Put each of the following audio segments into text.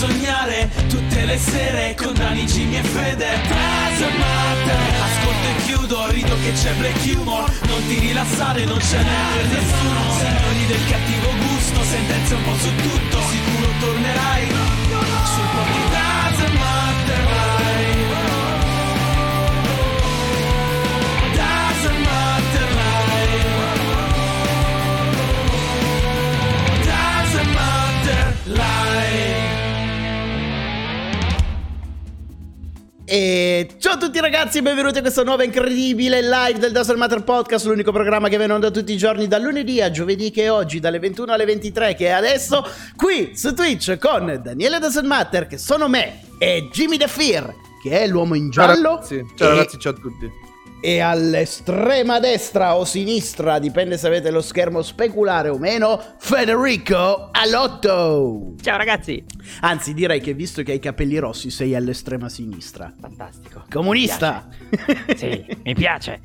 sognare tutte le sere con Dani, Jimmy e Fede. Matter Ascolto e chiudo, rido che c'è black humor. Non ti rilassare, non c'è neanche nessuno. Signori del cattivo gusto, sentenze un po' su tutto. Sicuro tornerai sul po' di mai E ciao a tutti ragazzi e benvenuti a questa nuova incredibile live del Doesn't Matter Podcast, l'unico programma che viene onda tutti i giorni dal lunedì a giovedì che è oggi, dalle 21 alle 23 che è adesso, qui su Twitch con Daniele Doesn't Matter che sono me e Jimmy The Fear che è l'uomo in Ciao giallo. ragazzi, ciao e- ragazzi, ciao a tutti. E all'estrema destra o sinistra, dipende se avete lo schermo speculare o meno, Federico Alotto. Ciao ragazzi! Anzi, direi che visto che hai i capelli rossi sei all'estrema sinistra. Fantastico. Comunista! Mi. Sì, mi piace.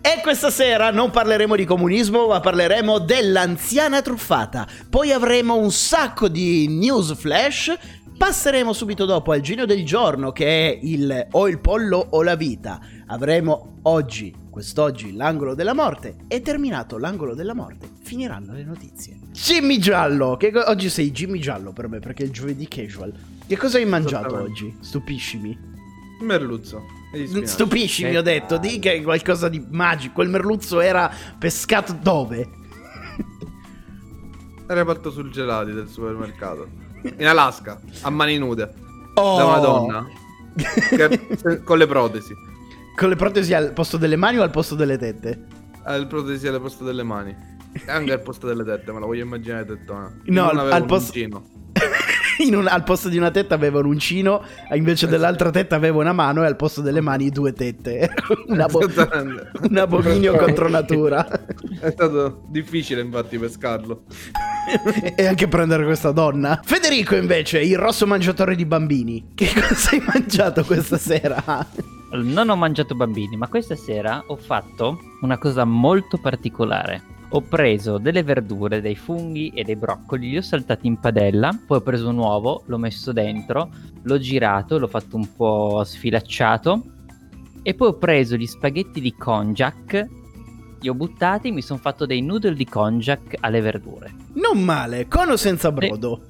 E questa sera non parleremo di comunismo, ma parleremo dell'anziana truffata. Poi avremo un sacco di news flash. Passeremo subito dopo al genio del giorno, che è il o il pollo o la vita. Avremo oggi, quest'oggi, l'angolo della morte. E terminato l'angolo della morte, finiranno le notizie. Jimmy Giallo, che oggi sei Jimmy Giallo per me, perché è il giovedì casual. Che cosa hai mangiato oggi? Stupiscimi. Merluzzo. Stupiscimi, ho detto. Di che è qualcosa di magico. Quel merluzzo era pescato dove? Era fatto sul gelati del supermercato. In Alaska, a mani nude. Oh. Da una donna. che- con le protesi. Con le protesi al posto delle mani o al posto delle tette? Ha il protesi al posto delle mani. E anche al posto delle tette, me la voglio immaginare tettona. No, Non al- al posto- un- al posto di una tetta aveva un uncino, invece dell'altra tetta aveva una mano e al posto delle mani due tette. un, un abominio contro natura. È stato difficile infatti pescarlo. e anche prendere questa donna. Federico invece, il rosso mangiatore di bambini. Che cosa hai mangiato questa sera? Non ho mangiato bambini, ma questa sera ho fatto una cosa molto particolare. Ho preso delle verdure, dei funghi e dei broccoli, li ho saltati in padella, poi ho preso un uovo, l'ho messo dentro, l'ho girato, l'ho fatto un po' sfilacciato e poi ho preso gli spaghetti di konjac, li ho buttati, mi sono fatto dei noodle di konjac alle verdure. Non male, con o senza brodo?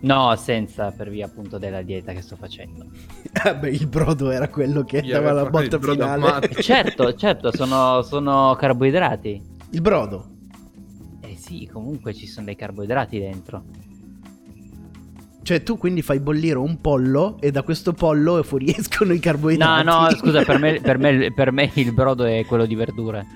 No, senza per via appunto della dieta che sto facendo. Vabbè, il brodo era quello che Gli dava la botta finale. certo, certo, sono, sono carboidrati. Il brodo. Eh sì, comunque ci sono dei carboidrati dentro. Cioè, tu quindi fai bollire un pollo e da questo pollo fuoriescono i No, carboidrati. no, scusa, per me, per me- per me il brodo è quello di verdure.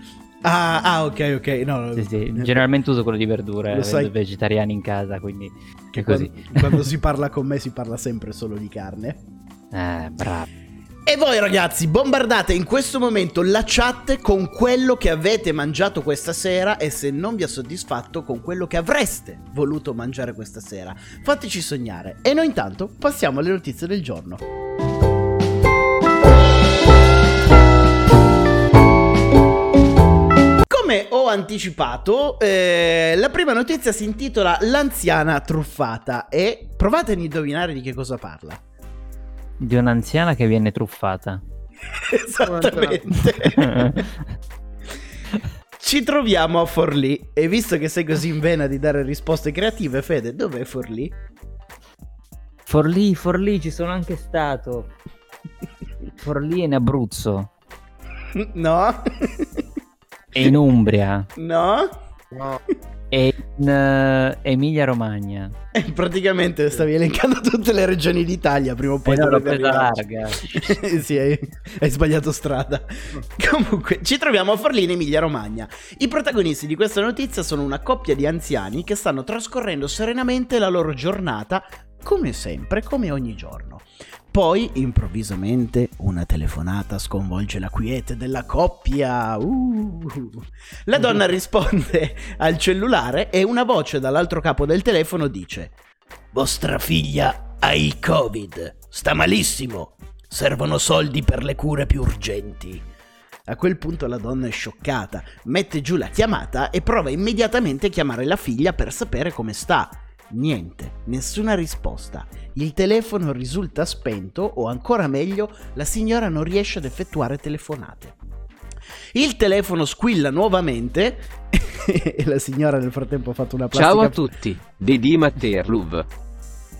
Ah, ah, ok, ok. No, no. Sì, sì, generalmente uso quello di verdure, Lo sai- vegetariani in casa, quindi Che è così. Quando, quando si parla con me si parla sempre solo di carne. Eh, bravo. E voi ragazzi, bombardate in questo momento la chat con quello che avete mangiato questa sera e se non vi ha soddisfatto con quello che avreste voluto mangiare questa sera. Fateci sognare. E noi intanto passiamo alle notizie del giorno. Come ho anticipato, eh, la prima notizia si intitola L'anziana truffata e provate ad indovinare di che cosa parla. Di un'anziana che viene truffata. Esattamente. Ci troviamo a Forlì e visto che sei così in vena di dare risposte creative, Fede, dov'è Forlì? Forlì, Forlì, ci sono anche stato. Forlì è in Abruzzo. No? È in Umbria. No? No. È in eh, Emilia Romagna. E praticamente stavi elencando tutte le regioni d'Italia, prima o poi Eh no, l'ho presa larga. sì, hai, hai sbagliato strada. Comunque, ci troviamo a Forlì in Emilia Romagna. I protagonisti di questa notizia sono una coppia di anziani che stanno trascorrendo serenamente la loro giornata, come sempre, come ogni giorno. Poi, improvvisamente, una telefonata sconvolge la quiete della coppia. Uh. La donna risponde al cellulare e una voce dall'altro capo del telefono dice: Vostra figlia ha il Covid. Sta malissimo. Servono soldi per le cure più urgenti. A quel punto la donna è scioccata, mette giù la chiamata e prova immediatamente a chiamare la figlia per sapere come sta. Niente, nessuna risposta. Il telefono risulta spento o ancora meglio, la signora non riesce ad effettuare telefonate. Il telefono squilla nuovamente e la signora nel frattempo ha fatto una plastica. Ciao a tutti, Didi Matterluv.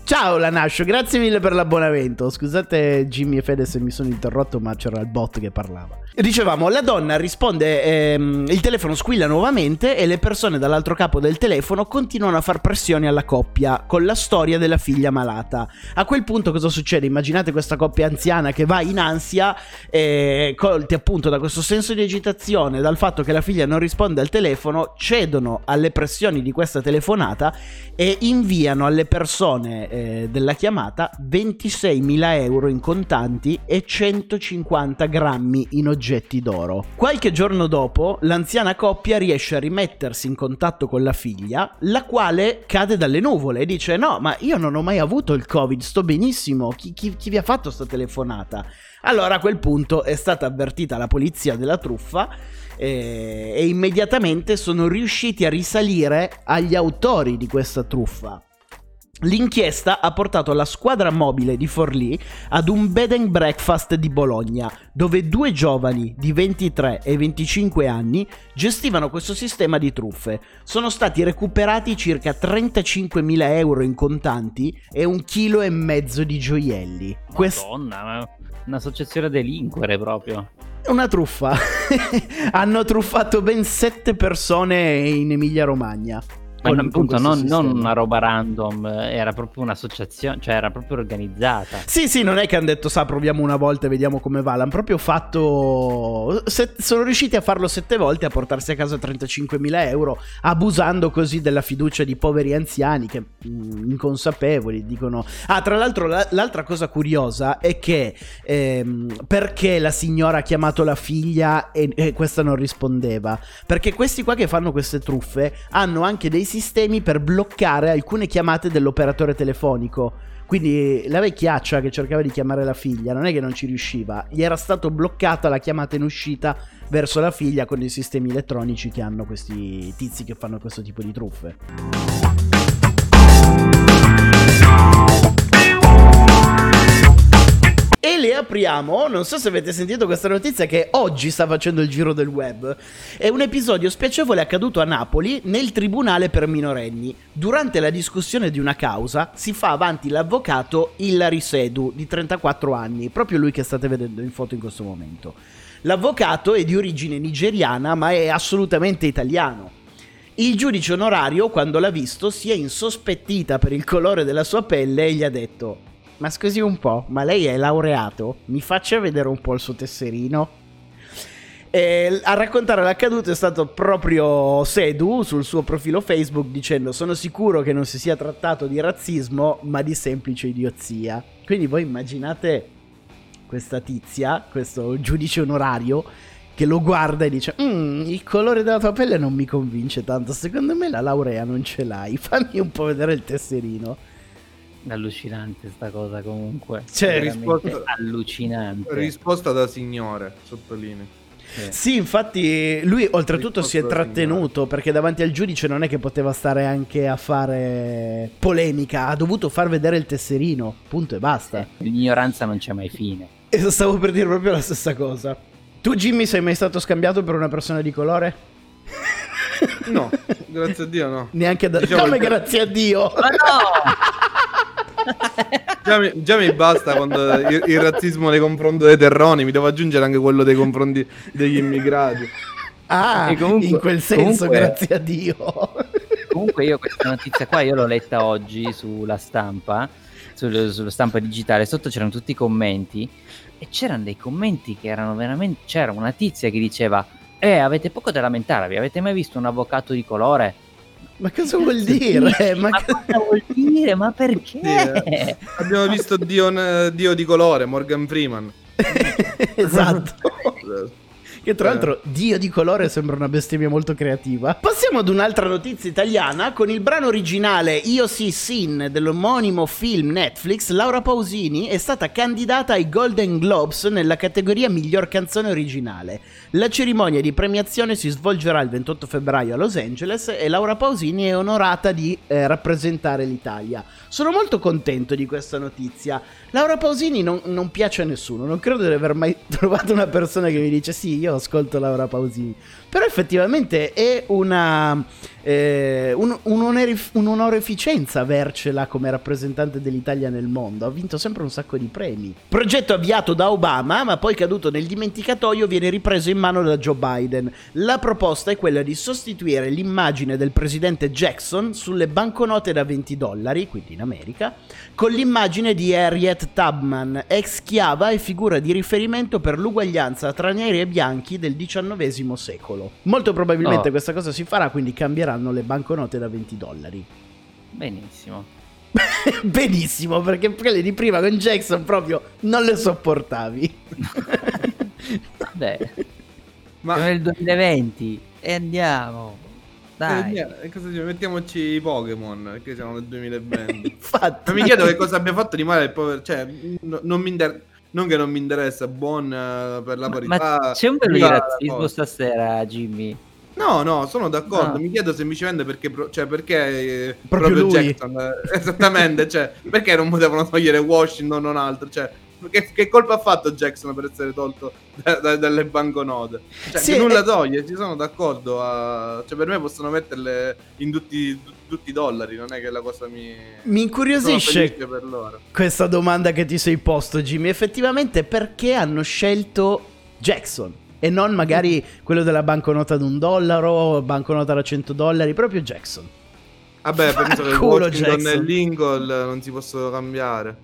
Ciao Lanascio, grazie mille per l'abbonamento. Scusate Jimmy e Fede se mi sono interrotto, ma c'era il bot che parlava. Dicevamo, la donna risponde, ehm, il telefono squilla nuovamente e le persone dall'altro capo del telefono continuano a far pressioni alla coppia con la storia della figlia malata. A quel punto cosa succede? Immaginate questa coppia anziana che va in ansia, eh, colti appunto da questo senso di agitazione, dal fatto che la figlia non risponde al telefono, cedono alle pressioni di questa telefonata e inviano alle persone eh, della chiamata 26.000 euro in contanti e 150 grammi in oggetti d'oro. Qualche giorno dopo, l'anziana coppia riesce a rimettersi in contatto con la figlia, la quale cade dalle nuvole e dice: No, ma io non ho mai avuto il Covid, sto benissimo. Chi, chi, chi vi ha fatto sta telefonata? Allora a quel punto è stata avvertita la polizia della truffa eh, e immediatamente sono riusciti a risalire agli autori di questa truffa. L'inchiesta ha portato la squadra mobile di Forlì ad un bed and breakfast di Bologna, dove due giovani di 23 e 25 anni gestivano questo sistema di truffe. Sono stati recuperati circa 35.000 euro in contanti e un chilo e mezzo di gioielli. Quest- Madonna, ma un'associazione delinquere proprio. una truffa. Hanno truffato ben sette persone in Emilia Romagna. Ma con- con appunto non, non una roba random, era proprio un'associazione, cioè era proprio organizzata. Sì, sì, non è che hanno detto, sa, proviamo una volta e vediamo come va. L'hanno proprio fatto. se- sono riusciti a farlo sette volte, a portarsi a casa 35.000 euro, abusando così della fiducia di poveri anziani che, mm, inconsapevoli, dicono. Ah, tra l'altro, la- l'altra cosa curiosa è che ehm, perché la signora ha chiamato la figlia e, e questa non rispondeva? Perché questi qua che fanno queste truffe hanno anche dei sistemi per bloccare alcune chiamate dell'operatore telefonico. Quindi la vecchiaccia che cercava di chiamare la figlia non è che non ci riusciva, gli era stato bloccata la chiamata in uscita verso la figlia con i sistemi elettronici che hanno questi tizi che fanno questo tipo di truffe. Apriamo, non so se avete sentito questa notizia che oggi sta facendo il giro del web. È un episodio spiacevole accaduto a Napoli nel tribunale per minorenni. Durante la discussione di una causa si fa avanti l'avvocato Ilari Sedu di 34 anni, proprio lui che state vedendo in foto in questo momento. L'avvocato è di origine nigeriana ma è assolutamente italiano. Il giudice onorario, quando l'ha visto, si è insospettita per il colore della sua pelle e gli ha detto: Ma scusi un po', ma lei è laureato? Mi faccia vedere un po' il suo tesserino. E a raccontare l'accaduto è stato proprio Sedu sul suo profilo Facebook dicendo sono sicuro che non si sia trattato di razzismo ma di semplice idiozia. Quindi voi immaginate questa tizia, questo giudice onorario che lo guarda e dice "Mm, il colore della tua pelle non mi convince tanto, secondo me la laurea non ce l'hai, fammi un po' vedere il tesserino. Allucinante sta cosa comunque. Cioè, risposta- allucinante. Risposta da signore, sottolineo. Sì. Sì, infatti lui oltretutto si è trattenuto perché davanti al giudice non è che poteva stare anche a fare polemica, ha dovuto far vedere il tesserino, punto e basta. L'ignoranza non c'è mai fine. E stavo per dire proprio la stessa cosa. Tu Jimmy sei mai stato scambiato per una persona di colore? No, grazie a Dio no. Neanche da... Diciamo Come che- grazie a Dio! Ma no! Già mi, già mi basta quando il, il razzismo nei confronti dei terroni, mi devo aggiungere anche quello nei confronti degli immigrati. Ah, comunque- in quel senso, comunque- grazie a Dio. Comunque io questa notizia qua io l'ho letta oggi sulla stampa, sul- sulla stampa digitale, sotto c'erano tutti i commenti e c'erano dei commenti che erano veramente... C'era una tizia che diceva, eh avete poco da lamentarvi, avete mai visto un avvocato di colore? Ma cosa vuol dire? Ma, Ma cosa vuol dire? Ma perché? Eh. Abbiamo visto Dio, Dio di colore, Morgan Freeman. esatto. Che tra l'altro, Dio di colore sembra una bestemmia molto creativa. Passiamo ad un'altra notizia italiana. Con il brano originale Io sì Sin dell'omonimo film Netflix, Laura Pausini è stata candidata ai Golden Globes nella categoria miglior canzone originale. La cerimonia di premiazione si svolgerà il 28 febbraio a Los Angeles e Laura Pausini è onorata di eh, rappresentare l'Italia. Sono molto contento di questa notizia. Laura Pausini non, non piace a nessuno, non credo di aver mai trovato una persona che mi dice sì, io ascolto Laura Pausini. Però effettivamente è una, eh, un, un'onorificenza avercela come rappresentante dell'Italia nel mondo. Ha vinto sempre un sacco di premi. Progetto avviato da Obama, ma poi caduto nel dimenticatoio, viene ripreso in mano da Joe Biden. La proposta è quella di sostituire l'immagine del presidente Jackson sulle banconote da 20 dollari, quindi in America, con l'immagine di Harriet Tubman, ex schiava e figura di riferimento per l'uguaglianza tra neri e bianchi del XIX secolo. Molto probabilmente Oh. questa cosa si farà, quindi cambieranno le banconote da 20 dollari. Benissimo. Benissimo, perché quelle di prima con Jackson proprio non le sopportavi. Vabbè, Ma siamo nel 2020 e andiamo. Dai. Eh, cosa dice? Mettiamoci i Pokémon, perché siamo nel 2020. Infatti. Ma mi chiedo che cosa abbia fatto di male il povero... Cioè, no- non mi inter- Non che non mi interessa, buon eh, per la Ma, parità. ma c'è un velo di razzismo cosa. stasera, Jimmy. No, no, sono d'accordo. No. Mi chiedo semplicemente perché, pro- cioè, perché eh, Proprio lui. Jackson. eh, esattamente, cioè, perché non potevano togliere Washington non altro? Cioè, che, che colpa ha fatto Jackson per essere tolto da- da- dalle banconote? Cioè, Sì, nulla eh. toglie, ci sono d'accordo. A... Cioè, per me possono metterle in tutti, tutti i dollari, non è che la cosa mi. Mi incuriosisce questa domanda che ti sei posto, Jimmy. Effettivamente, perché hanno scelto Jackson? E non magari quello della banconota ad un dollaro, banconota da 100 dollari, proprio Jackson. Vabbè, penso che Washington Jackson. e Lincoln non si possono cambiare.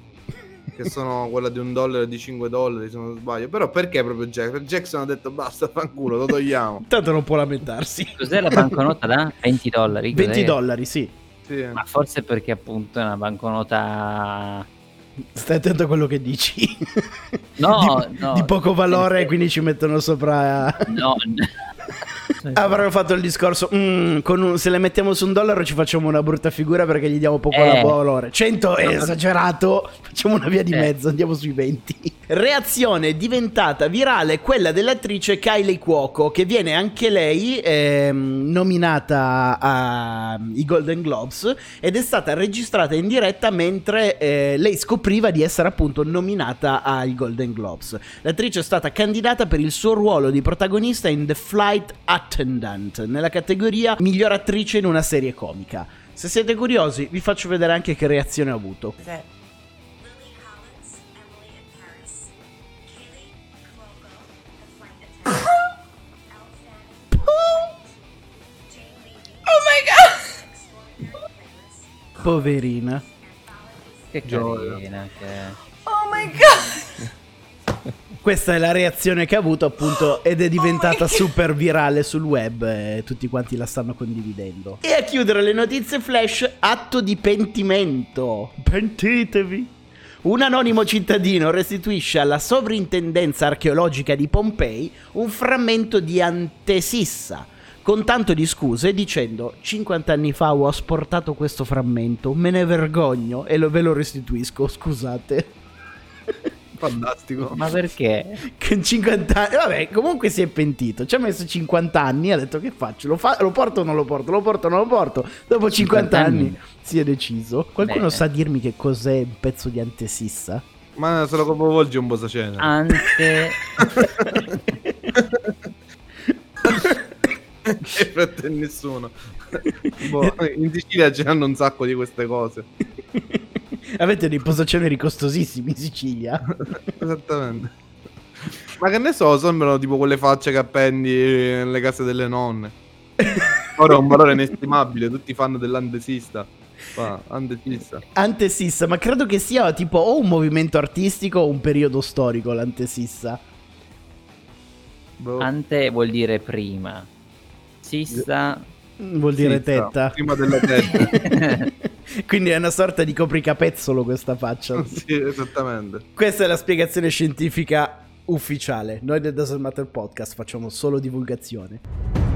Che sono quella di un dollaro e di 5 dollari, se non sbaglio. Però perché proprio Jackson? Jackson ha detto basta, fanculo, lo togliamo. Tanto non può lamentarsi. Cos'è la banconota da 20 dollari? 20 Cos'è? dollari, sì. Sì. Ma forse perché appunto è una banconota... Stai attento a quello che dici. No, di, no. di poco valore, quindi ci mettono sopra. No. Avrebbero fatto il discorso: "Mm, con un- se le mettiamo su un dollaro ci facciamo una brutta figura perché gli diamo poco Eh. valore. 100 è esagerato, facciamo una via di Eh. mezzo, andiamo sui 20. Reazione diventata virale quella dell'attrice Kylie Cuoco, che viene anche lei ehm, nominata ai Golden Globes ed è stata registrata in diretta mentre eh, lei scopriva di essere appunto nominata ai Golden Globes. L'attrice è stata candidata per il suo ruolo di protagonista in The Flight Attendant nella categoria miglior attrice in una serie comica. Se siete curiosi, vi faccio vedere anche che reazione ha avuto. Lily Poverina. Che carina che è. Questa è la reazione che ha avuto appunto ed è diventata super virale sul web e tutti quanti la stanno condividendo. E a chiudere le notizie flash, atto di pentimento. Pentitevi. Un anonimo cittadino restituisce alla sovrintendenza archeologica di Pompei un frammento di Antesissa, con tanto di scuse dicendo 50 anni fa ho asportato questo frammento, me ne vergogno e lo, ve lo restituisco, scusate. Fantastico. Ma perché? Con 50 anni, vabbè, comunque si è pentito. Ci ha messo 50 anni. Ha detto: Che faccio? Lo, fa- lo porto o non lo porto? Lo porto o non lo porto? Dopo 50, 50 anni. anni. si è deciso. Qualcuno Bene. sa dirmi che cos'è un pezzo di antesissa? Ma se lo capovolge un po' sa cena. Ante... E frate nessuno. Boh, in Sicilia ce l'hanno un sacco di queste cose. Avete dei posaceneri costosissimi in Sicilia. Esattamente. Ma che ne so, sembrano tipo quelle facce che appendi nelle case delle nonne. Ora è un valore inestimabile, tutti fanno dell'andesista. Andesista. Antesissa, ma credo che sia tipo o un movimento artistico o un periodo storico l'antesissa. Boh. Ante vuol dire prima. Sissa... Vuol dire Sì, sta, tetta. Prima delle tette. Quindi è una sorta di copricapezzolo questa faccia. sì, esattamente. Questa è la spiegazione scientifica ufficiale. Noi del Doesn't Matter Podcast facciamo solo divulgazione.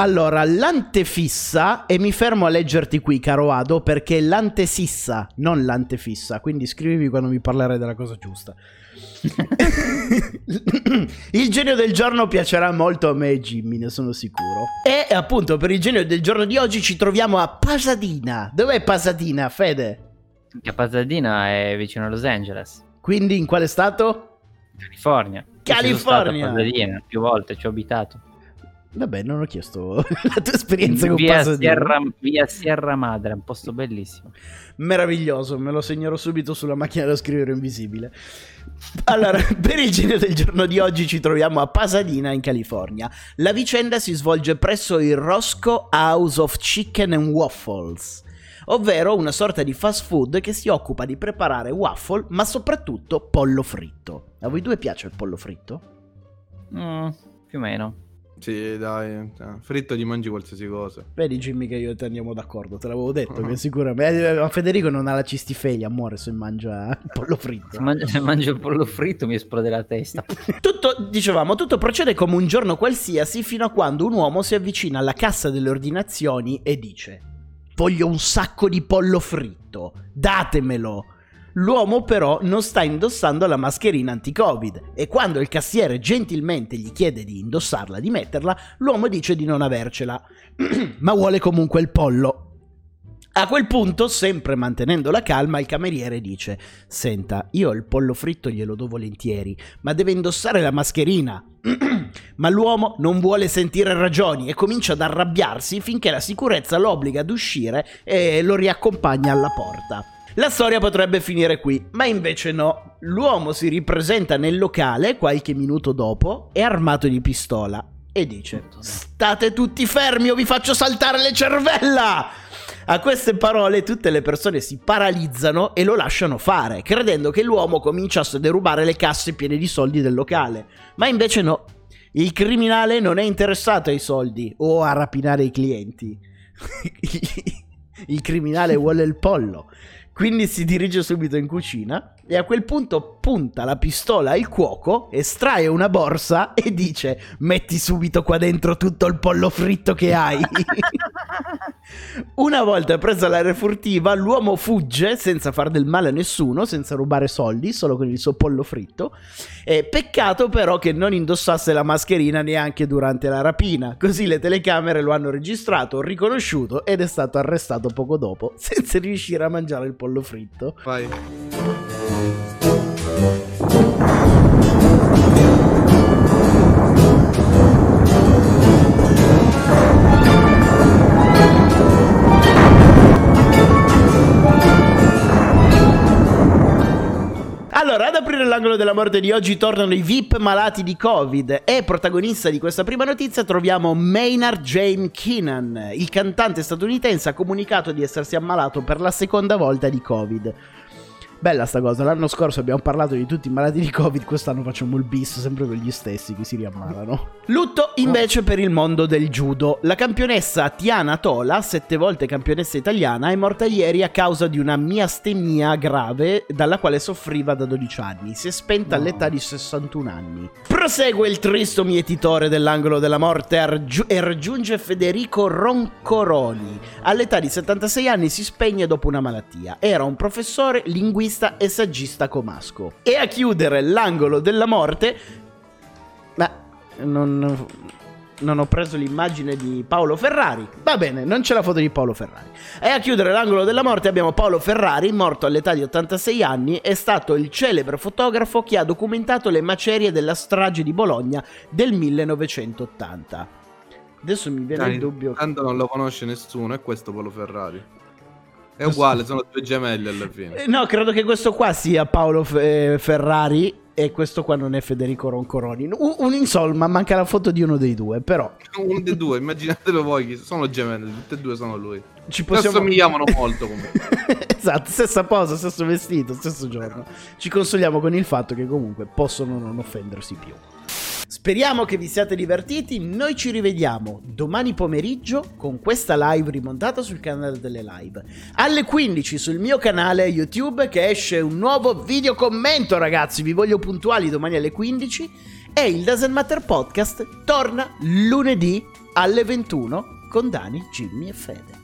Allora, l'antefissa, e mi fermo a leggerti qui, caro Ado, perché è l'antesissa, non l'antefissa, quindi scrivimi quando mi parlerai della cosa giusta. il genio del giorno piacerà molto a me e Jimmy, ne sono sicuro. E appunto, per il genio del giorno di oggi ci troviamo a Pasadena. Dov'è Pasadena, Fede? Che Pasadena è vicino a Los Angeles, Quindi in quale stato? California. Io ci sono stato California! a Pasadena più volte, ci ho abitato. Vabbè, non ho chiesto la tua esperienza con Via Pasadena. Sierra, via Sierra Madre, è un posto bellissimo. Meraviglioso, me lo segnerò subito sulla macchina da scrivere invisibile. Allora, per il genio del giorno di oggi ci troviamo a Pasadena, in California. La vicenda si svolge presso il Roscoe House of Chicken and Waffles, ovvero una sorta di fast food che si occupa di preparare waffle, ma soprattutto pollo fritto. A voi due piace il pollo fritto? Mm, più o meno. Sì, dai. cioè, Fritto gli mangi qualsiasi cosa. Vedi Jimmy che io e te andiamo d'accordo, te l'avevo detto che sicuramente... Ma Federico non ha la cistifelia, muore se mangia il pollo fritto. Se, man- se mangio il pollo fritto mi esplode la testa. Tutto, dicevamo, tutto procede come un giorno qualsiasi fino a quando un uomo si avvicina alla cassa delle ordinazioni e dice Voglio un sacco di pollo fritto, datemelo. L'uomo però non sta indossando la mascherina anti-covid e quando il cassiere gentilmente gli chiede di indossarla, di metterla, l'uomo dice di non avercela, ma vuole comunque il pollo. A quel punto, sempre mantenendo la calma, il cameriere dice: Senta, io il pollo fritto glielo do volentieri, ma deve indossare la mascherina. ma l'uomo non vuole sentire ragioni e comincia ad arrabbiarsi finché la sicurezza lo obbliga ad uscire e lo riaccompagna alla porta. La storia potrebbe finire qui, ma invece no. L'uomo si ripresenta nel locale qualche minuto dopo, è armato di pistola e dice: State tutti fermi o vi faccio saltare le cervella! A queste parole tutte le persone si paralizzano e lo lasciano fare, credendo che l'uomo cominciasse a derubare le casse piene di soldi del locale. Ma invece no. Il criminale non è interessato ai soldi o a rapinare i clienti. il criminale vuole il pollo. Quindi si dirige subito in cucina e a quel punto punta la pistola al cuoco, estrae una borsa e dice metti subito qua dentro tutto il pollo fritto che hai. una volta presa l'aria furtiva, l'uomo fugge senza far del male a nessuno, senza rubare soldi, solo con il suo pollo fritto. E peccato però che non indossasse la mascherina neanche durante la rapina, così le telecamere lo hanno registrato, riconosciuto ed è stato arrestato poco dopo, senza riuscire a mangiare il pollo fritto. Vai. Allora, ad aprire l'angolo della morte di oggi tornano i VIP malati di Covid e protagonista di questa prima notizia troviamo Maynard Jane Keenan. Il cantante statunitense ha comunicato di essersi ammalato per la seconda volta di Covid. Bella sta cosa, l'anno scorso abbiamo parlato di tutti i malati di Covid, quest'anno facciamo il bis sempre con gli stessi che si riammalano. Lutto invece per il mondo del judo. La campionessa Tiana Tola, sette volte campionessa italiana, è morta ieri a causa di una miastemia grave dalla quale soffriva da 12 anni. Si è spenta all'età di 61 anni. Prosegue il tristo mietitore dell'angolo della morte e raggiu- e raggiunge Federico Roncoroni. All'età di 76 anni si spegne dopo una malattia. Era un professore, linguista e saggista comasco. E a chiudere l'angolo della morte... Ma non, non ho preso l'immagine di Paolo Ferrari. Va bene, non c'è la foto di Paolo Ferrari. E a chiudere l'angolo della morte abbiamo Paolo Ferrari, morto all'età di 86 anni, è stato il celebre fotografo che ha documentato le macerie della strage di Bologna del 1980. Adesso mi viene Dai, il dubbio. Tanto non lo conosce nessuno, è questo Polo Ferrari. È uguale, sono due gemelli alla fine. Eh, No, credo che questo qua sia Paolo Fe- Ferrari e questo qua non è Federico Roncoroni. Un, un insomma, manca la foto di uno dei due, però Uno dei due, immaginatelo voi, sono gemelli, tutti e due sono lui. ci Possiamo... possiamo... Assomigliavano molto comunque. esatto, stessa posa, stesso vestito, stesso giorno. Ci consoliamo con il fatto che comunque possono non offendersi più. Speriamo che vi siate divertiti. Noi ci rivediamo domani pomeriggio con questa live rimontata sul canale delle live. Alle 15 sul mio canale YouTube che esce un nuovo video commento, ragazzi. Vi voglio puntuali domani alle 15. E il Doesn't Matter Podcast torna lunedì alle 21 con Dani, Jimmy e Fede.